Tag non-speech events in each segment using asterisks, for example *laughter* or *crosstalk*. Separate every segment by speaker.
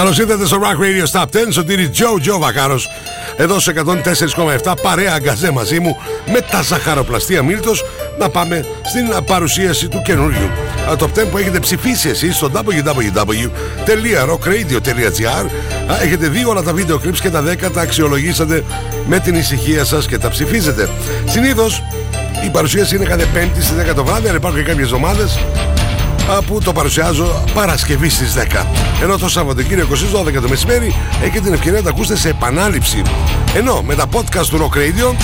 Speaker 1: Καλώς ήρθατε στο Rock Radio Stop 10 Σωτήρι Joe Joe Βακάρος. Εδώ σε 104,7 παρέα αγκαζέ μαζί μου Με τα ζαχαροπλαστεία Μίλτος. Να πάμε στην παρουσίαση του καινούριου. Το 10 που έχετε ψηφίσει εσείς στο www.rockradio.gr Έχετε δει όλα τα βίντεο clips και τα 10 τα αξιολογήσατε με την ησυχία σας και τα ψηφίζετε. Συνήθως η παρουσίαση είναι κάθε πέμπτη στις 10 το βράδυ Αλλά υπάρχουν και κάποιες εβδομάδες που το παρουσιάζω Παρασκευή στις 10. Ενώ το Σαββατοκύριακο στις 12 το μεσημέρι έχετε την ευκαιρία να τα ακούσετε σε επανάληψη. Ενώ με τα podcast του Rock Radio,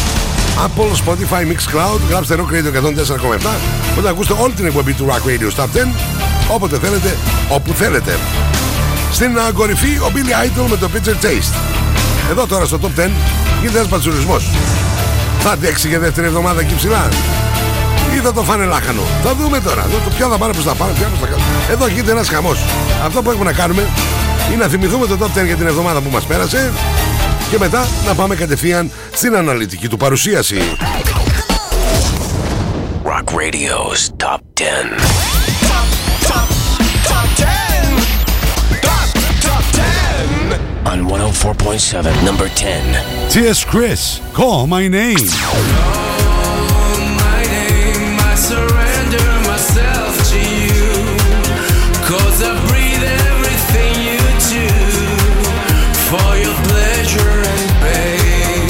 Speaker 1: Apple, Spotify, Mixcloud, γράψτε Rock Radio 104,7 μπορείτε να ακούσετε όλη την εκπομπή του Rock Radio Stop 10 όποτε θέλετε, όπου θέλετε. Στην κορυφή ο Billy Idol με το Pitcher Taste. Εδώ τώρα στο Top 10 γίνεται ένας πατσουρισμός. Θα αντέξει για δεύτερη εβδομάδα εκεί ψηλά ή θα το φάνε λάχανο. Θα δούμε τώρα. Εδώ το ποια θα πάνε, πώς θα πάνε, ποια θα κάνουν. Εδώ γίνεται ένας χαμός. Αυτό που έχουμε να κάνουμε είναι να θυμηθούμε το top 10 για την εβδομάδα που μας πέρασε και μετά να πάμε κατευθείαν στην αναλυτική του παρουσίαση.
Speaker 2: Rock Radio's Top 10. On 104.7, number 10.
Speaker 1: T.S. Chris, call my name.
Speaker 3: Surrender myself to you Cause I breathe everything you do For your pleasure and pain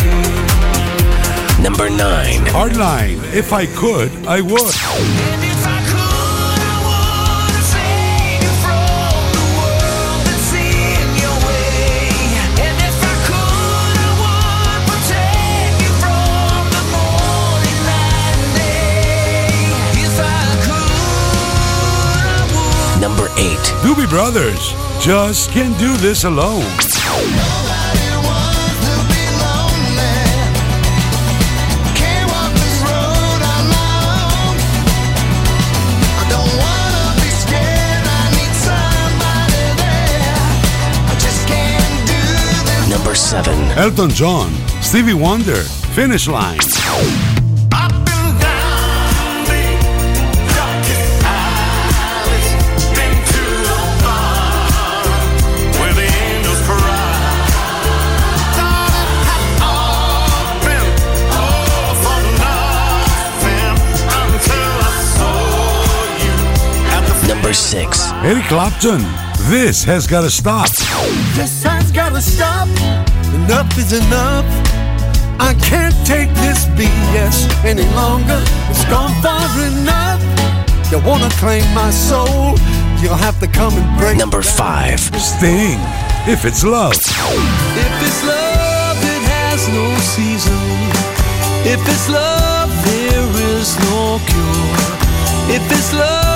Speaker 2: Number 9.
Speaker 1: Hardline, if I could, I would.
Speaker 2: 8.
Speaker 1: Doobie Brothers, just can't do this alone.
Speaker 2: Number 7.
Speaker 1: Elton John, Stevie Wonder, Finish Line.
Speaker 2: Number 6.
Speaker 1: Eric Clapton, this has gotta stop.
Speaker 4: This has gotta stop. Enough is enough. I can't take this BS any longer. It's gone far enough. You wanna claim my soul? You'll have to come and break.
Speaker 2: Number 5.
Speaker 1: Sting, if it's love.
Speaker 4: If it's love, it has no season. If it's love, there is no cure. If it's love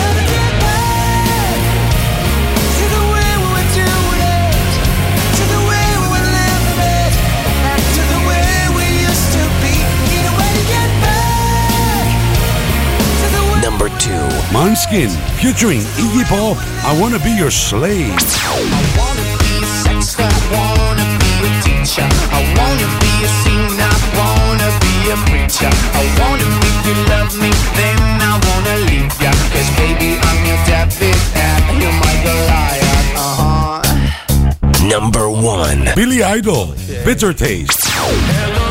Speaker 1: Manskin, featuring Iggy Pop. I wanna be your slave.
Speaker 5: I wanna be a sex I wanna be a teacher. I wanna be a singer. I wanna be a preacher. I wanna make you love me, then I wanna leave ya. Cause baby, I'm your David and you're my Goliath. Uh huh.
Speaker 2: Number 1.
Speaker 1: Billy Idol, Bitter Taste.
Speaker 3: I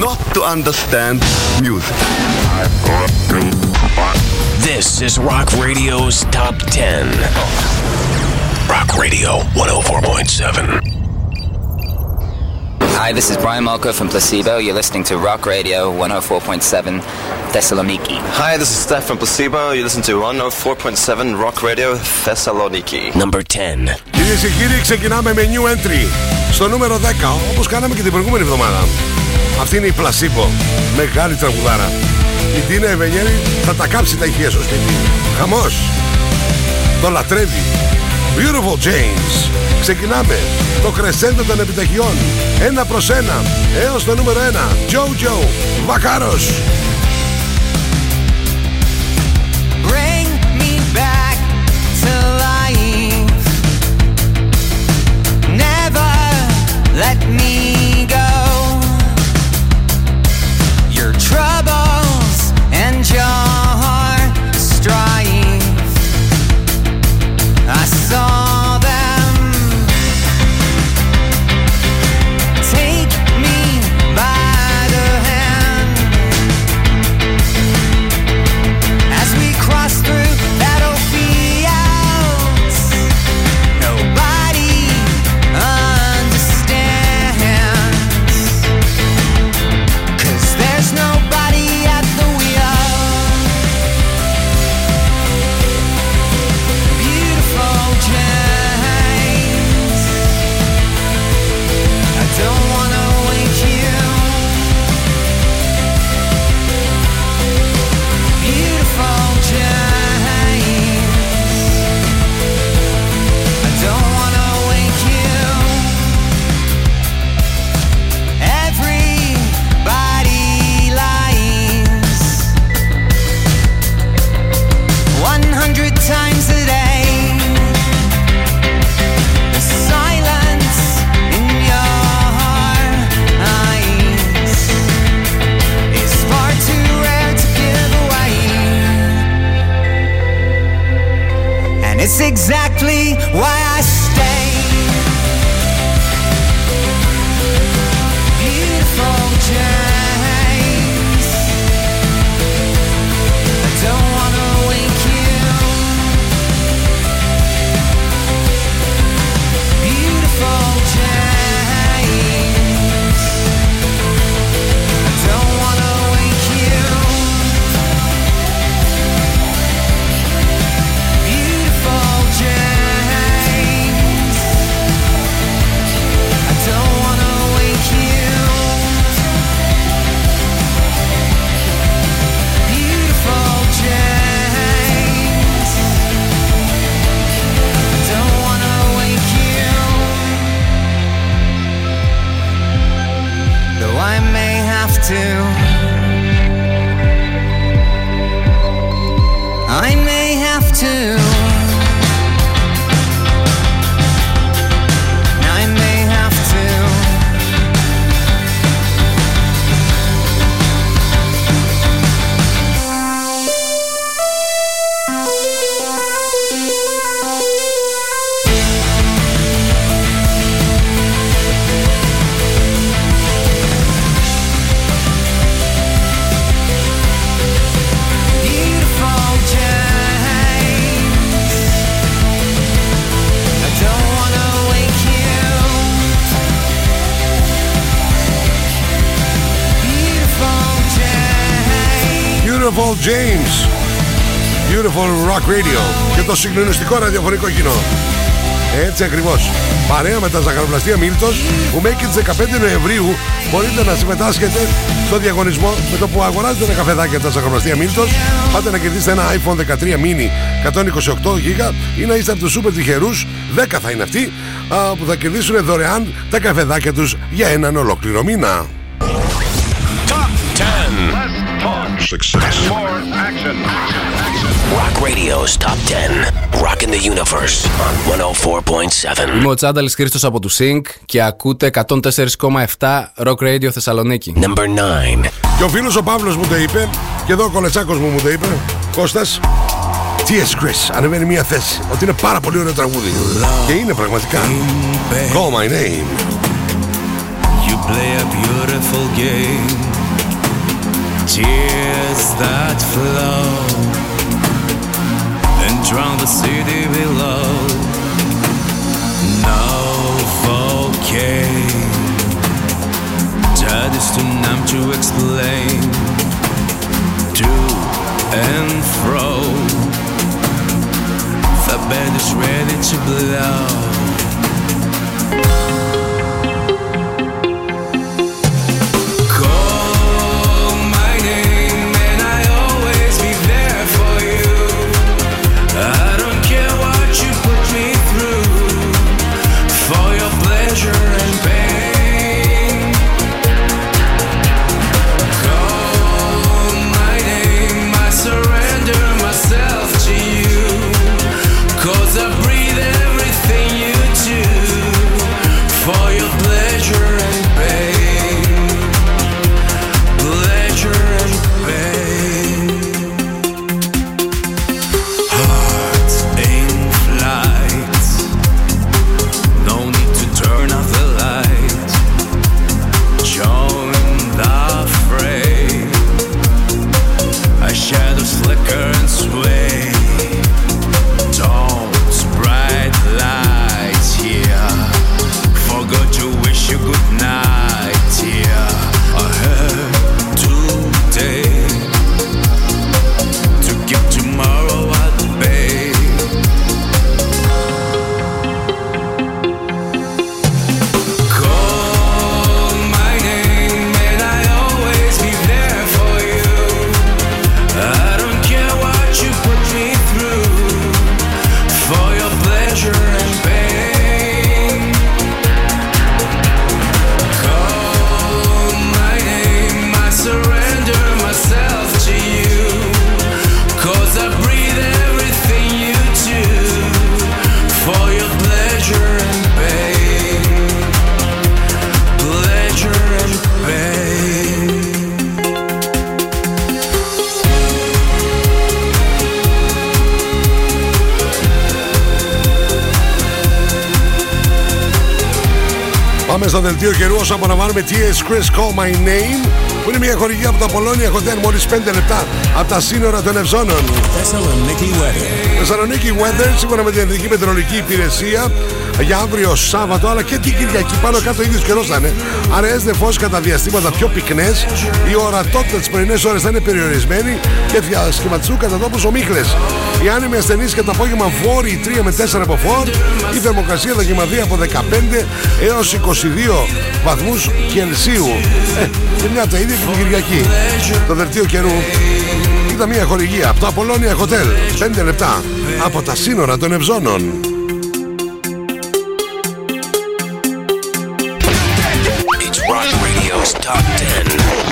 Speaker 6: Not to understand music.
Speaker 2: This is Rock Radio's Top 10. Rock Radio 104.7.
Speaker 7: Hi, this is Brian Malko from Placebo. You're listening to Rock Radio 104.7 Thessaloniki.
Speaker 8: Hi, this is Steph from Placebo. You listen to 104.7 Rock Radio Thessaloniki.
Speaker 2: Number 10.
Speaker 1: Κυρίες και κύριοι, ξεκινάμε με new entry στο νούμερο 10, όπως κάναμε και την προηγούμενη εβδομάδα. Αυτή είναι η Placebo, μεγάλη τραγουδάρα. Η Τίνα Ευενιέρη θα τα κάψει τα ηχεία στο σπίτι. Χαμός. Το λατρεύει. Beautiful James. Ξεκινάμε το κρεσέντο των επιτυχιών. Ένα προς ένα έως το νούμερο 1. Jojo Βακάρος.
Speaker 9: Bring me back to life. Never let me tell Beautiful
Speaker 1: Rock Radio και το συγκλονιστικό ραδιοφωνικό κοινό. Έτσι ακριβώς. Παρέα με τα ζαχαροπλαστεία Μίλτος που μέχρι τις 15 Νοεμβρίου μπορείτε να συμμετάσχετε στο διαγωνισμό με το που αγοράζετε ένα καφεδάκι από τα ζαχαροπλαστεία Μίλτος πάτε να κερδίσετε ένα iPhone 13 mini 128 GB ή να είστε από τους σούπερ τυχερούς 10 θα είναι αυτοί α, που θα κερδίσουν δωρεάν τα καφεδάκια τους για έναν ολόκληρο μήνα.
Speaker 2: Top 10. Success. More action. Rock Radio's Top 10. Rock in the Universe on 104.7.
Speaker 10: Είμαι ο Τσάνταλης Χρήστος από του Sync και ακούτε 104,7 Rock Radio Θεσσαλονίκη.
Speaker 2: Number 9.
Speaker 1: Και ο φίλος ο Παύλος μου το είπε και εδώ ο Κολετσάκος μου μου το είπε Κώστας T.S. Chris; Ανεβαίνει μια θέση ότι είναι πάρα πολύ ωραίο τραγούδι και είναι πραγματικά Call my name
Speaker 11: You play a beautiful game. Tears that flow and drown the city below. No volcano that is too numb to explain. To and fro, the band is ready to blow.
Speaker 1: Όσο απολαμβάνουμε T.S. Chris Call My Name που είναι μια χορηγία από τα Πολώνια Hotel μόλις 5 λεπτά από τα σύνορα των Ευζώνων. Θεσσαλονίκη Weather, σύμφωνα με την Εθνική Μετεωρολογική Υπηρεσία, για αύριο Σάββατο, αλλά και την Κυριακή πάνω κάτω ίδιος καιρός θα είναι. Αραιές νεφώσει κατά διαστήματα πιο πυκνές. Η ορατότητα τις πρωινές ώρες θα είναι περιορισμένη και διασχηματιστούν κατά τόπους ομίχλες. Οι άνεμοι ασθενείς και το απόγευμα βόρειοι 3 με 4 από φόρ. Η θερμοκρασία θα γεμαθεί από 15 έως 22 βαθμούς Κελσίου. Ε, και μια τα ίδια και την Κυριακή. Το δελτίο καιρού ήταν μια χορηγία από το Απολώνια Hotel. 5 λεπτά από τα σύνορα των Ευζώνων.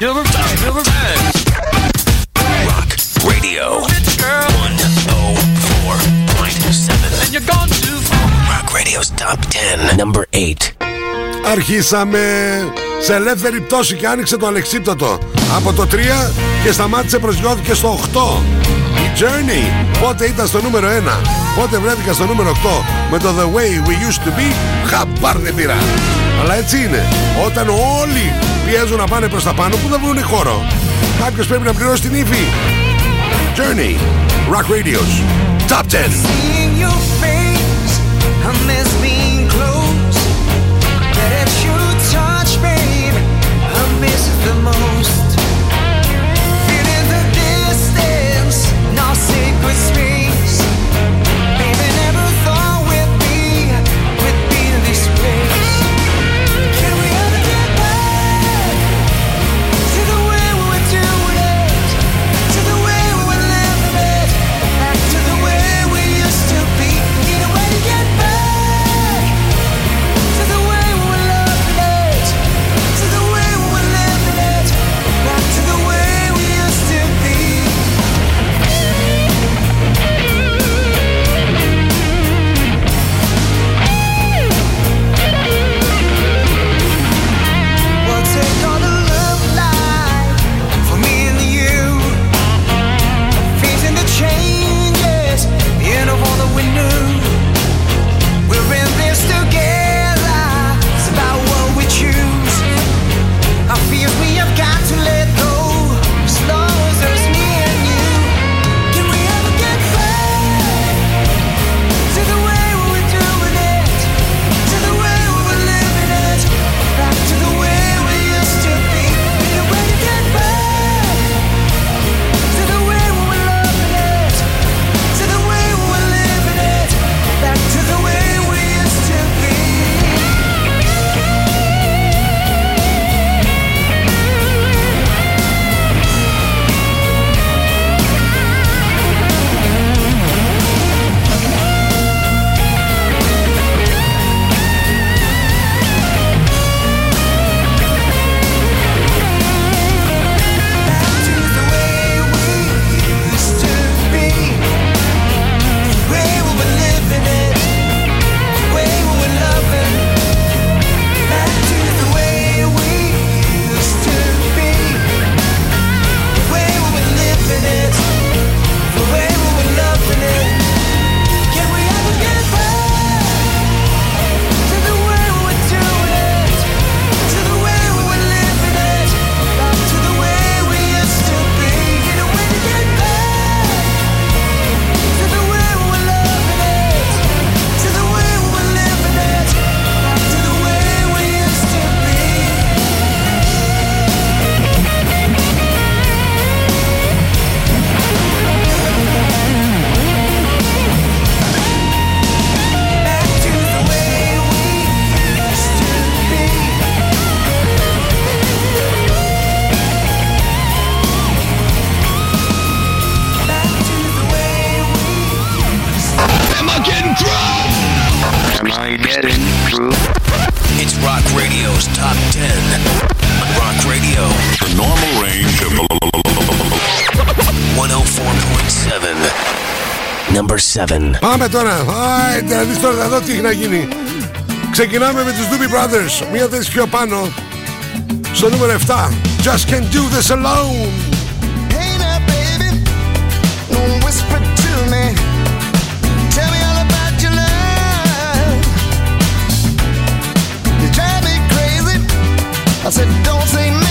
Speaker 2: Number 10. Number 10. Rock Radio 104.7. And you're gone too far. Rock Radio's Top 10. Number 8.
Speaker 1: Αρχίσαμε σε ελεύθερη πτώση και άνοιξε το αλεξίπτωτο από το 3 και σταμάτησε προσγειώθηκε στο 8 η Journey πότε ήταν στο νούμερο 1 πότε βρέθηκα στο νούμερο 8 με το The Way We Used To Be χαμπάρ δεν πήρα αλλά έτσι είναι όταν όλοι πιέζουν να πάνε προς τα πάνω που δεν βρουν χώρο. Κάποιος πρέπει να πληρώσει την ύφη. Journey Rock Radio's Top 10
Speaker 2: Radio's Top 10. Rock Radio. The normal range of 104.7. Number 7.
Speaker 1: Πάμε τώρα. Άιντε, να δεις τώρα να δω τι έχει να γίνει. Ξεκινάμε με τους Doobie Brothers. Μία θέση πιο πάνω. Στο νούμερο 7. Just can't do this alone.
Speaker 12: I said, don't say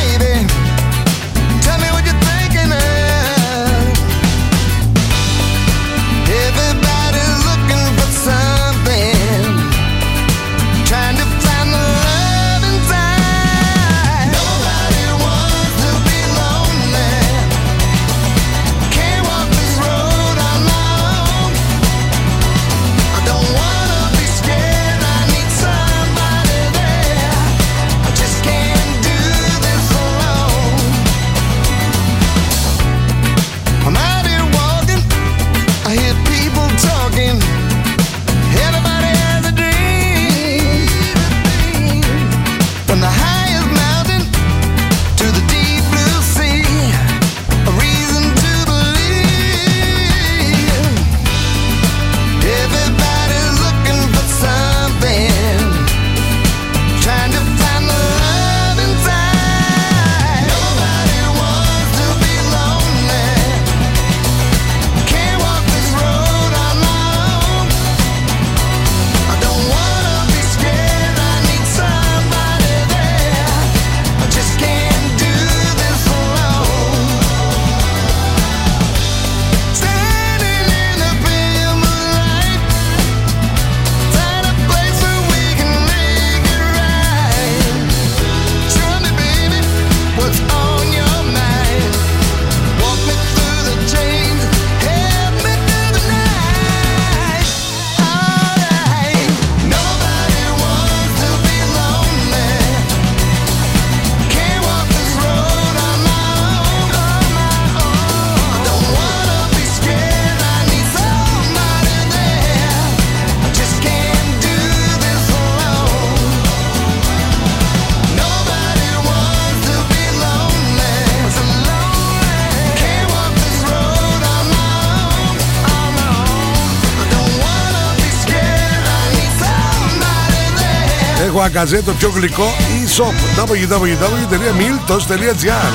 Speaker 1: αγκαζέ το πιο γλυκό e-shop www.miltos.gr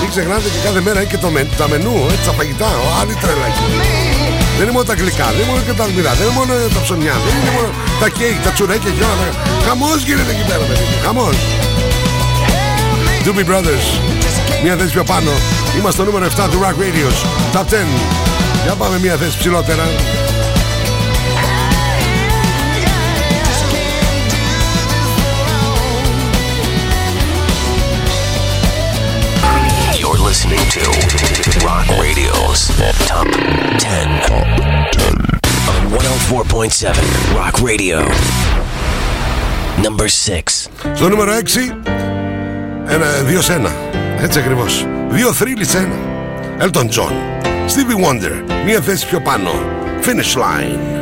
Speaker 1: Μην ξεχνάτε και κάθε μέρα έχει και το με, τα μενού, έτσι, τα φαγητά, ο, άλλη τρέλα εκεί. Δεν είναι μόνο τα γλυκά, δεν είναι μόνο και τα αλμυρά, δεν είναι μόνο τα ψωμιά, δεν είναι μόνο τα κέικ, τα τσουρέκια και όλα τα... Χαμός γίνεται εκεί πέρα, παιδί, μου, χαμός. Doobie Brothers, μια θέση πιο πάνω, είμαστε στο νούμερο 7 του Rock Radios, Top 10. Για πάμε μια θέση ψηλότερα.
Speaker 2: Top 10. Top 10. On 104.7 Rock Radio. Number 6.
Speaker 1: Στο νούμερο 6, ένα 2 σε 1. Έτσι ακριβώ. 2-3 λιτσένα. Elton John. Stevie Wonder. Μία θέση πιο πάνω. Finish line.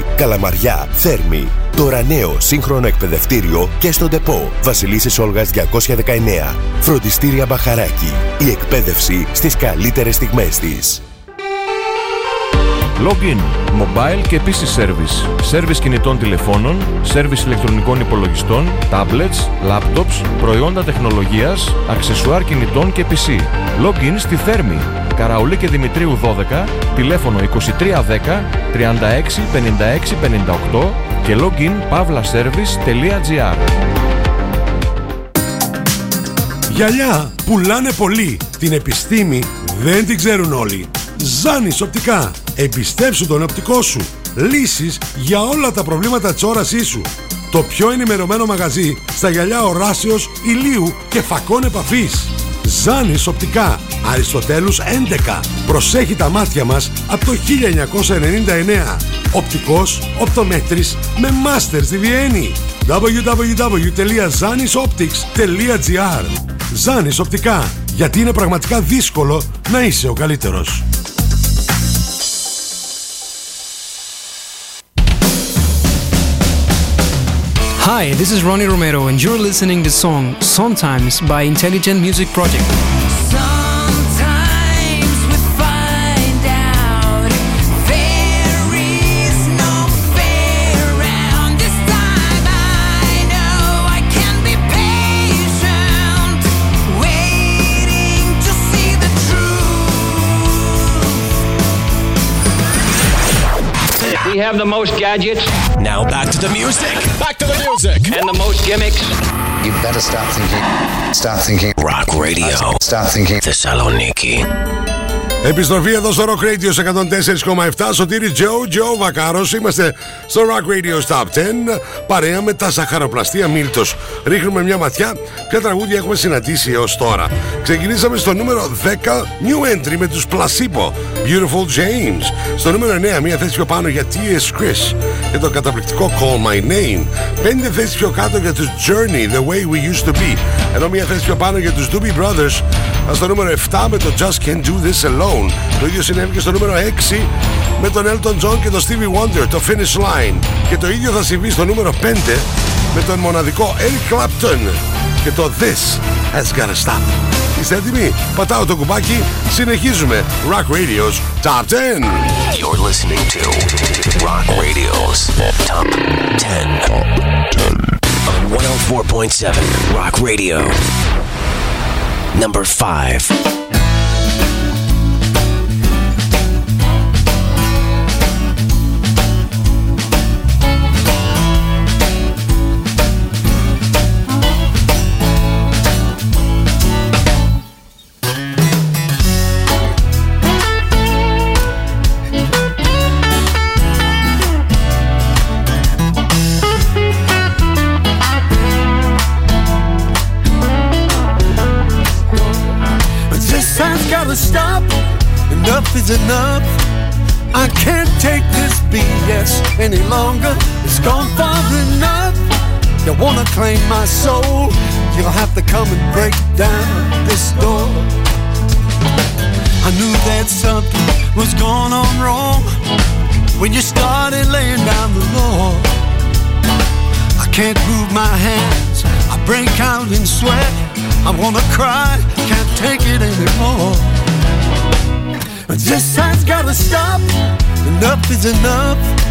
Speaker 13: Καλαμαριά, Θέρμη. Τώρα νέο σύγχρονο εκπαιδευτήριο και στον ΤΕΠΟ. Βασιλίσσης Όλγας 219. Φροντιστήρια Μπαχαράκι. Η εκπαίδευση στις καλύτερες στιγμές της.
Speaker 14: Login, mobile και PC service. Service κινητών τηλεφώνων, service ηλεκτρονικών υπολογιστών, tablets, laptops, προϊόντα τεχνολογίας, αξεσουάρ κινητών και PC. Login στη Θέρμη. Καραουλή και Δημητρίου 12, τηλέφωνο 2310 36 56 58 και login pavlaservice.gr
Speaker 1: Γυαλιά πουλάνε πολύ. Την επιστήμη δεν την ξέρουν όλοι. Ζάνης οπτικά. Εμπιστέψου τον οπτικό σου. Λύσεις για όλα τα προβλήματα της όρασής σου. Το πιο ενημερωμένο μαγαζί στα γυαλιά οράσεως, ηλίου και φακών επαφής. Ζάνης οπτικά. Αριστοτέλους 11. Προσέχει τα μάτια μας από το 1999. Οπτικός, οπτομέτρης με μάστερς στη Βιέννη. www.zanisoptics.gr Ζάνης οπτικά. Γιατί είναι πραγματικά δύσκολο να είσαι ο καλύτερος.
Speaker 15: Hi, this is Ronnie Romero, and you're listening to the song Sometimes by Intelligent Music Project.
Speaker 3: We
Speaker 16: have the most gadgets.
Speaker 2: Now back to the music.
Speaker 16: Back to the music and the most gimmicks.
Speaker 17: You better start thinking. Start thinking.
Speaker 2: Rock radio.
Speaker 17: Start thinking.
Speaker 2: Thessaloniki.
Speaker 1: Επιστροφή εδώ στο Rock Radio σε 104,7. Σωτήρι Τζο, Τζο Βακάρος. Είμαστε στο Rock Radio Top 10. Παρέα με τα ζαχαροπλαστεία Μίλτος. Ρίχνουμε μια ματιά ποια τραγούδια έχουμε συναντήσει έως τώρα. Ξεκινήσαμε στο νούμερο 10 New Entry με τους Placebo. Beautiful James. Στο νούμερο 9 μια θέση πιο πάνω για T.S. Chris και το καταπληκτικό Call My Name. Πέντε θέσεις πιο κάτω για τους Journey The Way We Used to Be. Ενώ μια θέση πιο πάνω για τους Doobie Brothers. Στο νούμερο 7 με το Just Can't Do This Alone. Το ίδιο συνέβη και στο νούμερο 6 με τον Elton John και τον Stevie Wonder, το Finish Line. Και το ίδιο θα συμβεί στο νούμερο 5 με τον μοναδικό Eric Clapton και το This Has Gotta Stop. Είστε έτοιμοι; Πατάω το κουμπάκι, συνεχίζουμε. Rock Radio's Top 10.
Speaker 2: You're listening to Rock Radio's Top 10. On 104.7 Rock Radio. Number 5.
Speaker 4: Claim my soul? You'll have to come and break down this door. I knew that something was going on wrong when you started laying down the law. I can't move my hands. I break out in sweat. I wanna cry. Can't take it anymore. This has gotta stop. Enough is enough.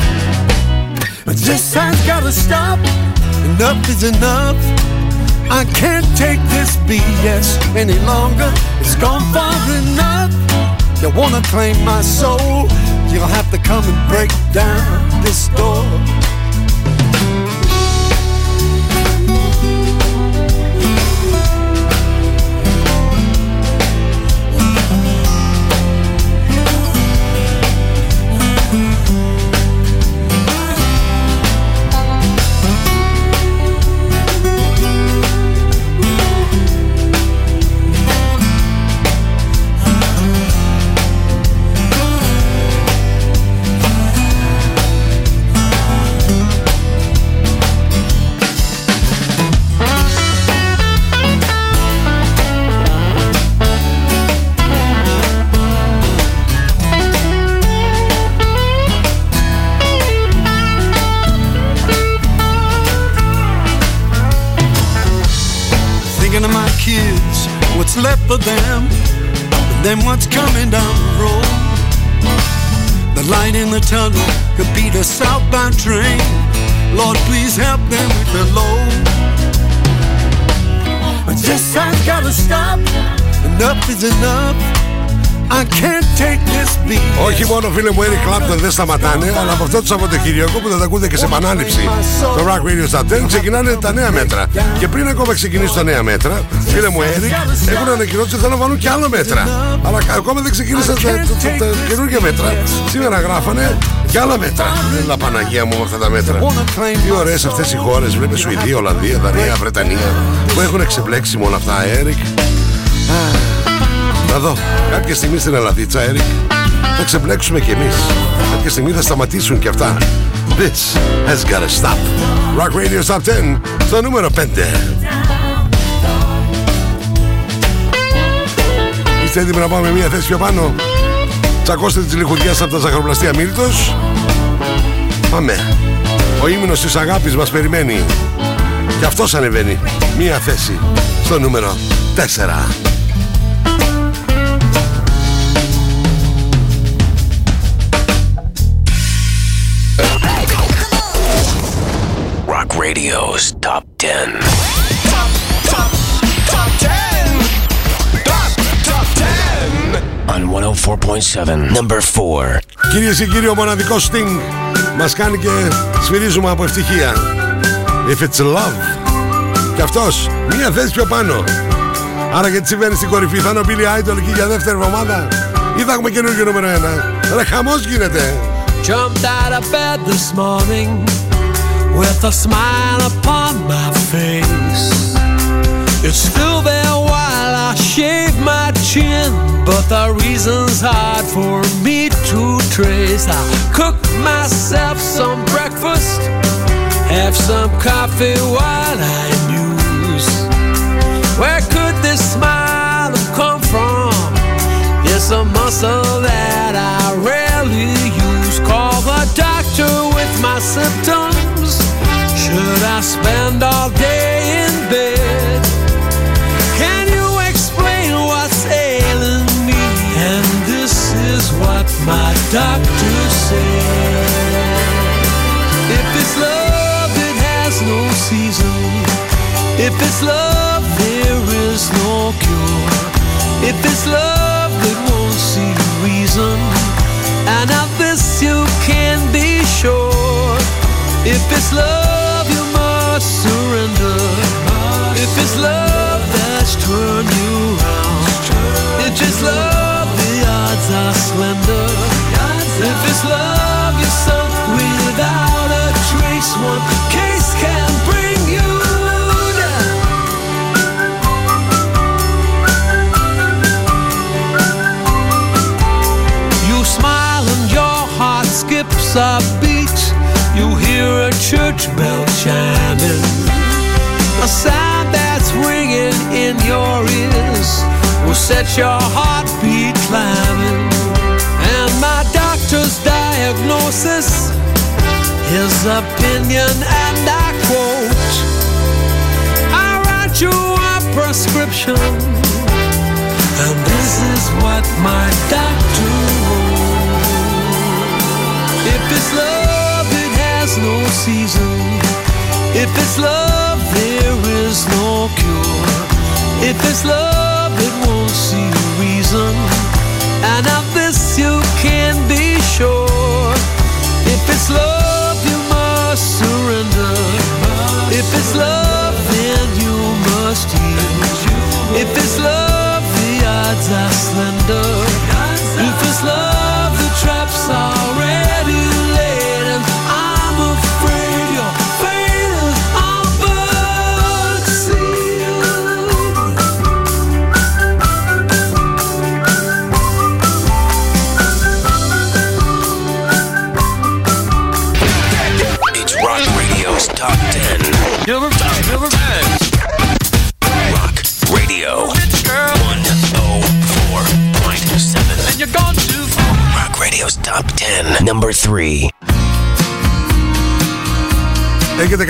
Speaker 4: But this has gotta stop, enough is enough. I can't take this BS any longer, it's gone far enough. You wanna claim my soul, you'll have to come and break down this door.
Speaker 1: Όχι μόνο φίλε μου, Έρι Κλάπτον δεν σταματάνε, αλλά από αυτό το Σαββατοκύριακο που δεν τα ακούτε και σε επανάληψη το Rock Radio στα ξεκινάνε τα νέα μέτρα. Και πριν ακόμα ξεκινήσουν τα νέα μέτρα, Φίλε μου Eric έχουν ανακοινώσει ότι θέλουν να βάλουν και άλλα μέτρα. Αλλά ακόμα δεν ξεκίνησαν τα, τα, τα, τα καινούργια μέτρα. Σήμερα γράφανε και άλλα μέτρα. Έλα Παναγία μου με αυτά τα μέτρα. Τι ωραίες αυτές οι χώρες Βλέπε Σουηδία, Ολλανδία, Δανία, Βρετανία Που έχουν ξεπλέξει με όλα αυτά Eric να δω, κάποια στιγμή στην Ελλαδίτσα, Έρικ, θα ξεμπλέξουμε κι εμείς. Κάποια στιγμή θα σταματήσουν κι αυτά. This has gotta stop. Rock Radio Stop 10, στο νούμερο 5. Είστε έτοιμοι να πάμε μια θέση πιο πάνω. Τσακώστε τις λιχουδιές από τα ζαχαροπλαστεία Μίλτος. Πάμε. Ο ύμνος της αγάπης μας περιμένει. Και αυτός ανεβαίνει. Μια θέση στο νούμερο 4.
Speaker 2: Rock Radio's Top 104.7, number 4.
Speaker 1: Κυρίες και κύριοι, ο μοναδικός Sting μας κάνει και σφυρίζουμε από ευτυχία. If it's love. Και αυτός, μία θέση πιο πάνω. Άρα γιατί συμβαίνει στην κορυφή, θα είναι ο Billy Idol εκεί για δεύτερη εβδομάδα. Ή θα έχουμε καινούργιο νούμερο ένα. Ρε χαμός γίνεται.
Speaker 18: Jumped out of bed this morning with a smile upon my face. It's still there while I shave my chin, but the reason's hard for me to trace. I cook myself some breakfast, have some coffee while I muse. Where could this smile have come from? It's a muscle that I rarely use. Call the doctor with my symptoms. Should I spend all day in bed? Doctor said. If it's love, it has no season. If it's love, there is no cure. If it's love that won't see reason, and of this you can be sure. If it's love, you must surrender. If it's love that's turned you round, if it's love, the odds are slender. If it's love, you're sunk without a trace. One case can bring you down. You smile and your heart skips a beat. You hear a church bell chiming. A sound that's ringing in your ears will set your heartbeat climbing. Doctor's diagnosis, his opinion, and I quote I write you a prescription, and this is what my doctor wrote. If it's love, it has no season. If it's love, there is no cure. If it's love, it won't see reason. And of this you can be. If it's love, you must surrender. If it's love,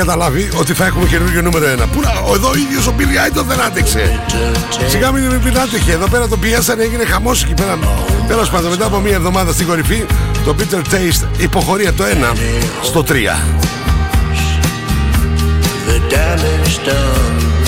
Speaker 1: καταλάβει ότι θα έχουμε καινούργιο νούμερο 1. Πού να, εδώ ο ίδιος ο Billy Idol δεν άντεξε. Σιγά μην μην άντεχε. Εδώ πέρα το πιέσανε, έγινε χαμός εκεί πέρα. Τέλος πάντων, μετά από μία εβδομάδα στην κορυφή, το Peter Taste υποχωρεί από το 1 στο 3.
Speaker 3: the damage done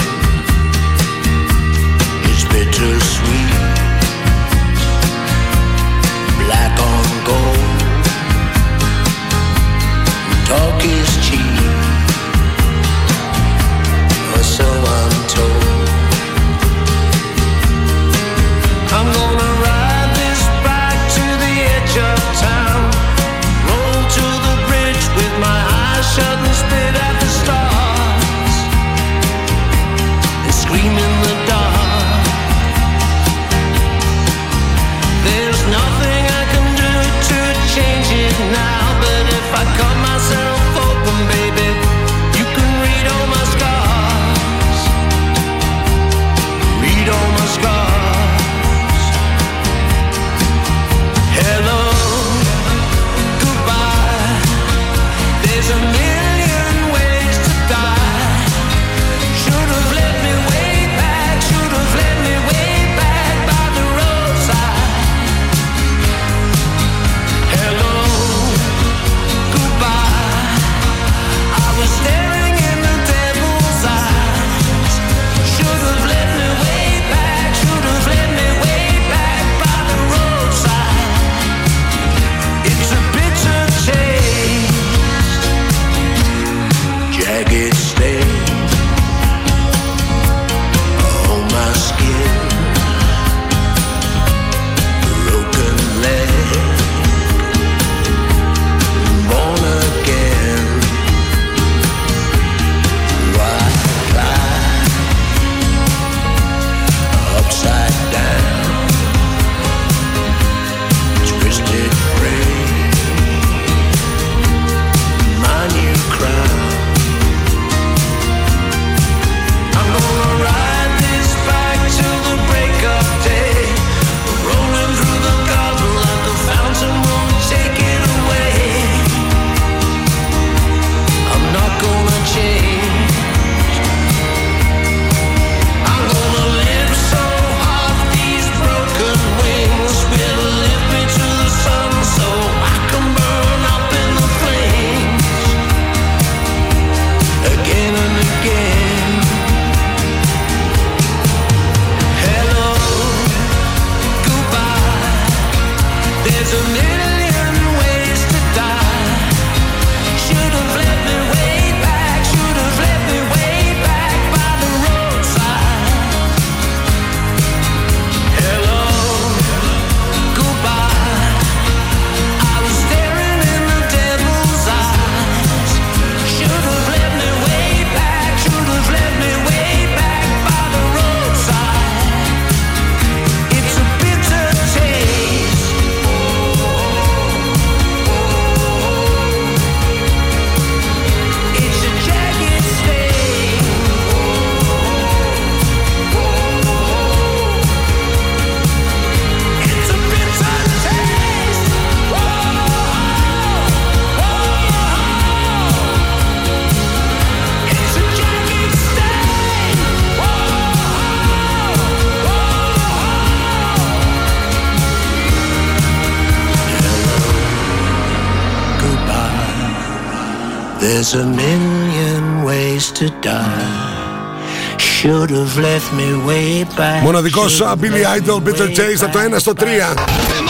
Speaker 3: There's a million ways to die. Should have left me way back.
Speaker 1: Μοναδικός α, Billy Idol, Bitter Taste από το 1 στο 3.
Speaker 2: Am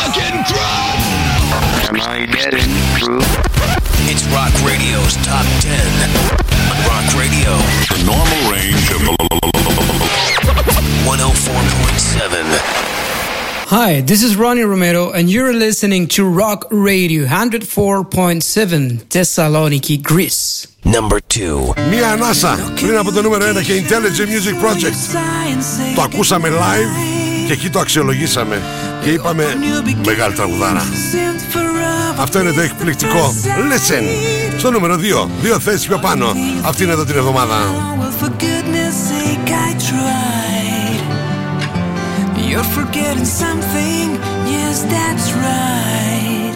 Speaker 2: I getting through? It's Rock Radio's Top 10. Rock Radio. The normal range of *laughs* 104.7.
Speaker 15: Hi, this is Ronnie Romero, and you're listening to Rock Radio 104.7 Thessaloniki, Greece.
Speaker 2: Number 2.
Speaker 1: Μία ανάσα πριν από το νούμερο 1 και Intelligent Music Project. Το ακούσαμε live και εκεί το αξιολογήσαμε και είπαμε μεγάλη τραγουδάρα. Αυτό είναι το εκπληκτικό Listen στο νούμερο 2 Δύο θέσεις πιο πάνω Αυτή είναι εδώ την εβδομάδα
Speaker 19: You're forgetting something, yes, that's right.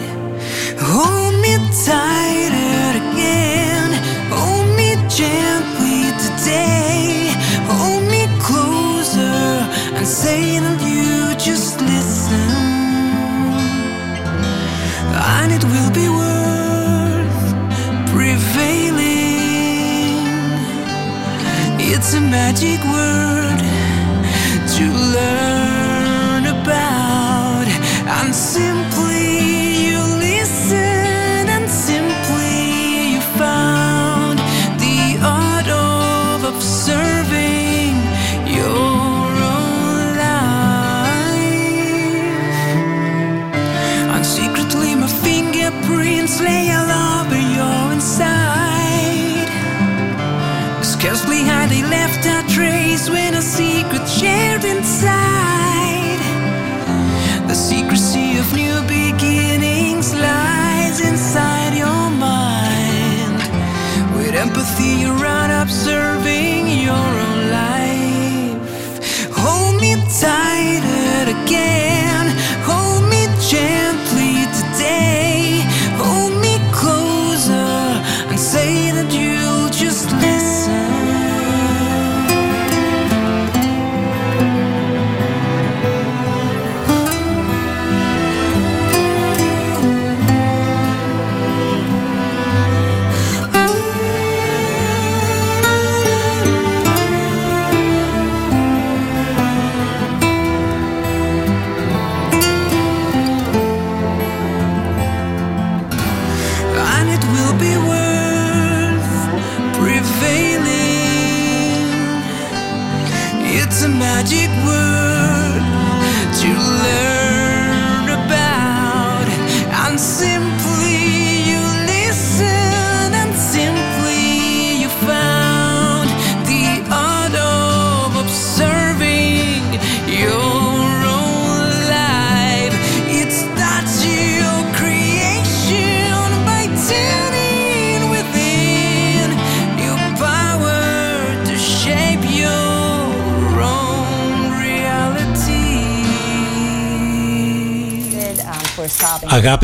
Speaker 19: Hold me tighter again, hold me gently today, hold me closer and say that you just listen. And it will be worth prevailing. It's a magic word to learn Scarcely had they left a trace when a secret shared inside.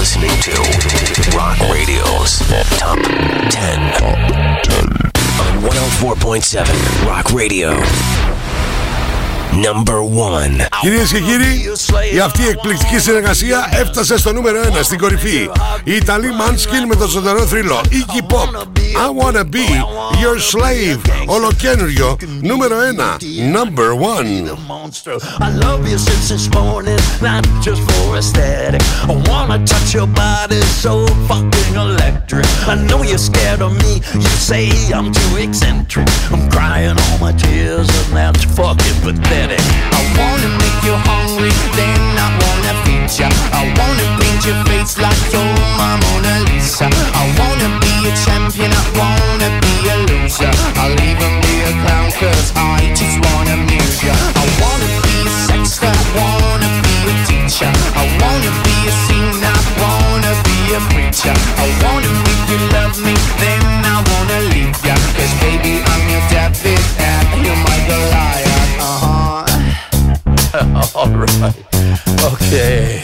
Speaker 2: Listening to Rock Radio's Top 10. On 104.7 Rock Radio. Number 1.
Speaker 1: Κυρίε και κύριοι, η αυτή η εκπληκτική συνεργασία έφτασε στο νούμερο 1 στην κορυφή. Η Ιταλή Manskin με το ζωντανό θρύλο Iggy Pop. I wanna be your slave. Ολοκένουργιο νούμερο 1. Number 1.
Speaker 3: monster. I love you since this morning, not just for aesthetic. I wanna touch your body so fucking electric. I know you're scared of me, you say I'm too eccentric. I'm crying all my tears, and that's fucking pathetic.
Speaker 5: I wanna make you hungry, then I wanna feed ya. I wanna paint your face like you're my Mona Lisa. I wanna be a champion, I wanna be a loser. I'll even be a clown, cause I just wanna amuse ya. I wanna be a sex god, wanna be a teacher. I wanna be a singer, I wanna be a preacher. I wanna make you love me, then I wanna leave ya. Cause baby, I'm your *laughs*
Speaker 3: right. Okay.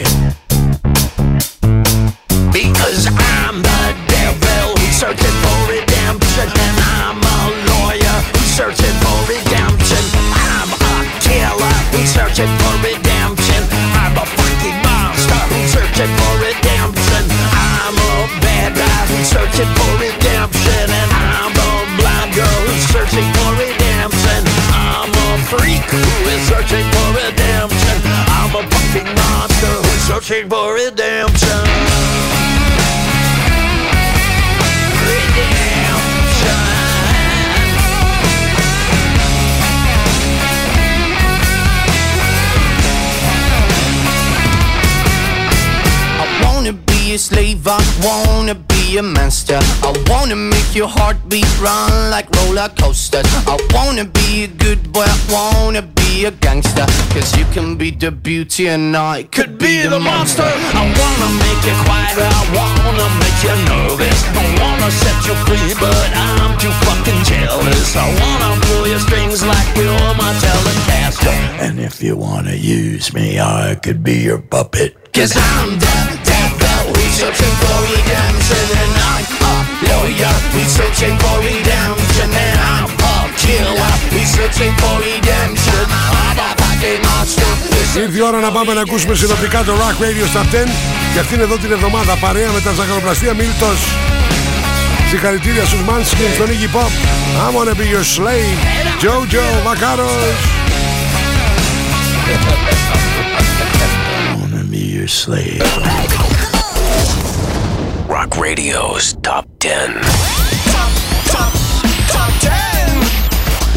Speaker 3: Because I'm the devil who's searching for redemption, and I'm a lawyer who's searching for redemption. I'm a killer who's searching for redemption. I'm a fucking monster who's searching for redemption. I'm a bad guy who's searching who is searching for redemption. I'm a fucking monster who's searching for redemption. Redemption.
Speaker 5: I wanna be a slave, I wanna be a monster. I wanna make your heartbeat run like roller coasters. I wanna be a good boy, I wanna be a gangster. Cause you can be the beauty and I could be, the, monster.
Speaker 3: I wanna make you quiet, I wanna make you nervous. I wanna set you free, but I'm too fucking jealous. I wanna pull your strings like you're my Telecaster. And if you wanna use me, I could be your puppet. Cause I'm the devil, we searching for redemption. And I'm a lawyer, we searching for redemption. And I'm a killer, we searching for redemption. I'm a fucking monster.
Speaker 1: Ήρθε η ώρα να πάμε να ακούσουμε συνοπτικά το Rock Radio στα 10 και αυτήν εδώ την εβδομάδα παρέα με τα ζαχαροπλαστεία Μίλτος. Συγχαρητήρια στους Manskin στον Iggy Pop. I wanna be your slave. Jojo Vacaros.
Speaker 3: your slave.
Speaker 2: Rock Radio's Top 10.
Speaker 3: Top, top, top 10.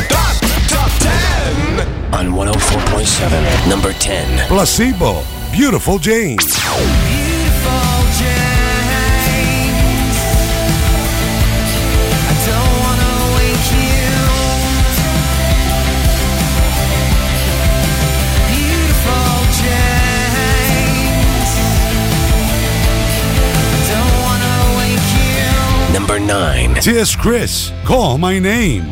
Speaker 3: Top, top 10.
Speaker 2: On 104.7, number 10.
Speaker 1: Placebo. Beautiful Jane.
Speaker 2: Number
Speaker 1: for your call my name.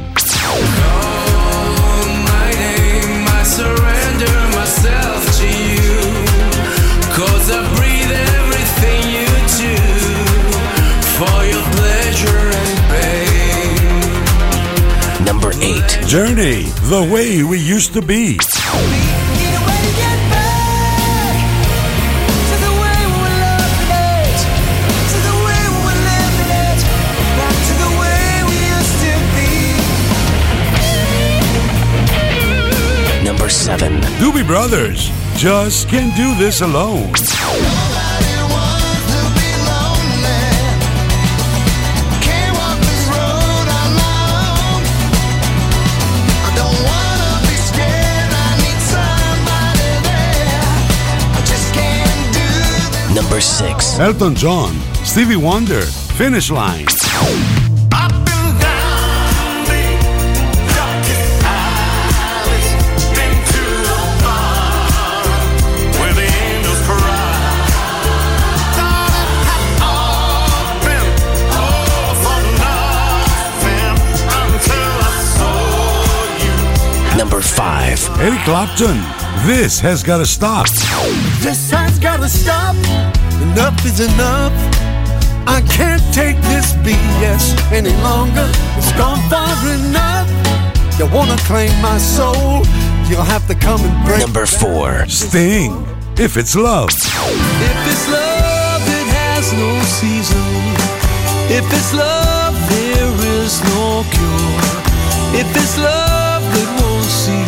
Speaker 2: Number 8.
Speaker 1: Journey. The way we used to be. Brothers. Just can't do this alone.
Speaker 2: Number 6.
Speaker 1: Elton John. Stevie Wonder. Finish line. Eric Clapton. This has gotta stop.
Speaker 4: This has gotta stop. Enough is enough. I can't take this BS any longer. It's gone far enough. You wanna claim my soul? You'll have to come and break.
Speaker 2: Number 4.
Speaker 1: Sting. If it's love.
Speaker 3: If it's love, it has no season. If it's love, there is no cure. If it's love, it won't see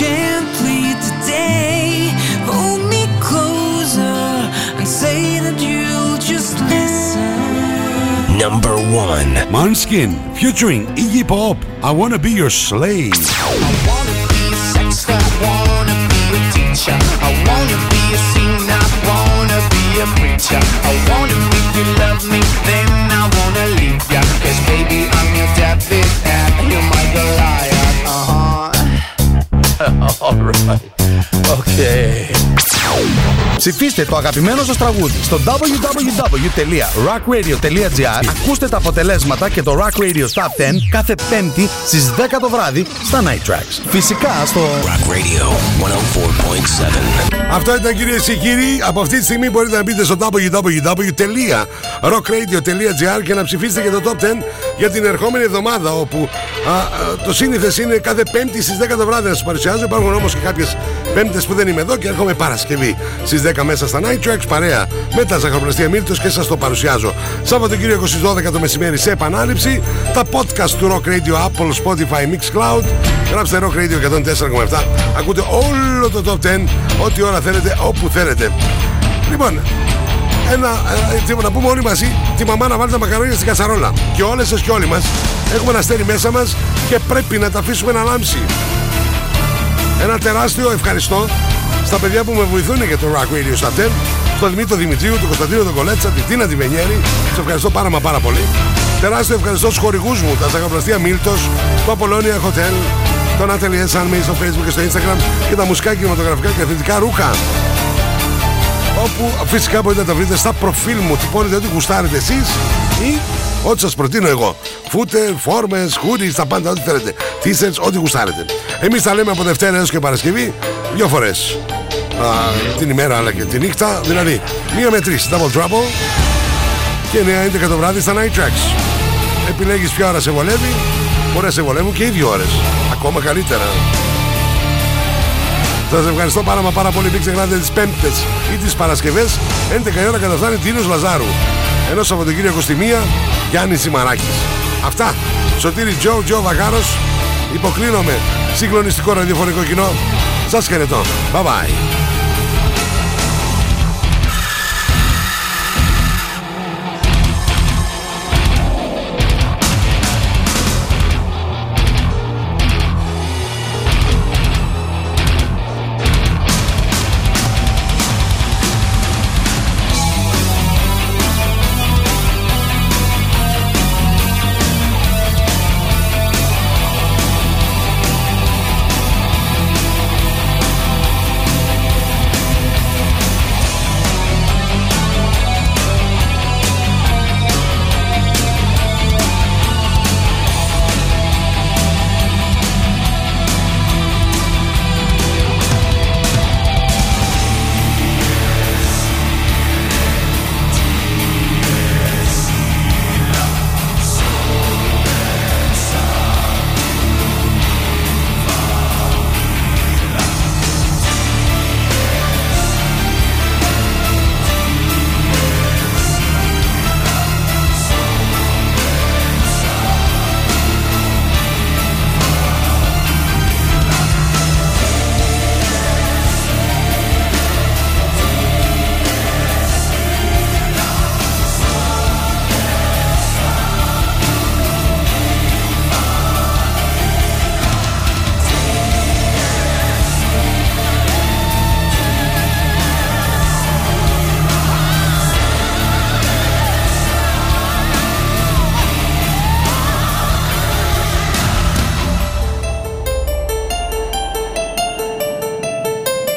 Speaker 3: gently today. Hold me closer and say that you'll just listen.
Speaker 2: Number one
Speaker 1: Manskin featuring Iggy Pop. I wanna be your slave.
Speaker 5: I wanna be a I wanna be a teacher. I wanna be a singer, I wanna be a preacher. I wanna make you love me, then I wanna leave ya. Cause baby, I'm your David and you're my Goliath.
Speaker 20: Ψηφίστε το αγαπημένο σας τραγούδι στο www.rockradio.gr Ακούστε τα αποτελέσματα και το Rock Radio Top 10 κάθε πέμπτη στις 10 το βράδυ στα Night Tracks. Φυσικά στο
Speaker 2: Rock Radio 104.7.
Speaker 1: Αυτό ήταν κυρίες και κύριοι. Από αυτή τη στιγμή μπορείτε να μπείτε στο www.rockradio.gr και να ψηφίσετε και το top 10 για την ερχόμενη εβδομάδα. Όπου α, α, το σύνηθες είναι κάθε Πέμπτη στις 10 το βράδυ να σας παρουσιάζω. Υπάρχουν όμως και κάποιες Πέμπτες που δεν είμαι εδώ και έρχομαι Παρασκευή στις 10 μέσα στα Night Tracks παρέα με τα ζαχαροπλαστεία Μίλτο και σας το παρουσιάζω. Σάββατοκύριακο στις 12 το μεσημέρι σε επανάληψη. Τα podcast του Rock Radio Apple, Spotify, Mixcloud. Γράψτε Rock Radio 104,7. Ακούτε όλο το top 10 ό,τι ώρα θέλετε, όπου θέλετε. Λοιπόν, ένα, ε, τι- να πούμε όλοι μαζί τη μαμά να βάλει τα μακαρόνια στην κατσαρόλα. Και όλες σας και όλοι μας έχουμε ένα αστέρι μέσα μας και πρέπει να τα αφήσουμε να λάμψει. Ένα τεράστιο ευχαριστώ στα παιδιά που με βοηθούν για το Rock Radio στα 10. Στον Δημήτρη Δημητρίου, τον Κωνσταντίνο τον Κολέτσα, την Τίνα τη Βενιέρη. Σε ευχαριστώ πάρα μα πάρα πολύ. Τεράστιο ευχαριστώ στους χορηγούς μου, τα Ζαγαπλαστεία Μίλτος, το Apollonia Hotel, τον Atelier Sunmade στο Facebook και στο Instagram και τα μουσικά κινηματογραφικά και αθλητικά ρούχα όπου φυσικά μπορείτε να τα βρείτε στα προφίλ μου. Τυπώνετε ό,τι γουστάρετε εσείς ή ό,τι σας προτείνω εγώ. Φούτερ, φόρμες, χούρις, τα πάντα ό,τι θέλετε. T-shirts, ό,τι γουστάρετε. Εμείς τα λέμε από Δευτέρα έως και Παρασκευή δύο φορές. Α, την ημέρα αλλά και τη νύχτα δηλαδή μία με τρεις double trouble. Και 9-11 το βράδυ στα night tracks. Επιλέγεις ποια ώρα σε βολεύει μπορεί να σε βολεύουν και οι δύο ώρες. Ακόμα καλύτερα Σας ευχαριστώ πάρα μα πάρα πολύ. Μην ξεχνάτε τις Πέμπτες ή τις Παρασκευές. 11 η ώρα καταφτάνει Τίνος Λαζάρου. Ενώ Σαββατοκύριακο στη μία Γιάννη Σιμαράκης. Αυτά. Σωτήρι Τζο, Τζο Βαγάρος. Υποκλίνομαι. Συγκλονιστικό ραδιοφωνικό κοινό. Σας χαιρετώ. Bye bye.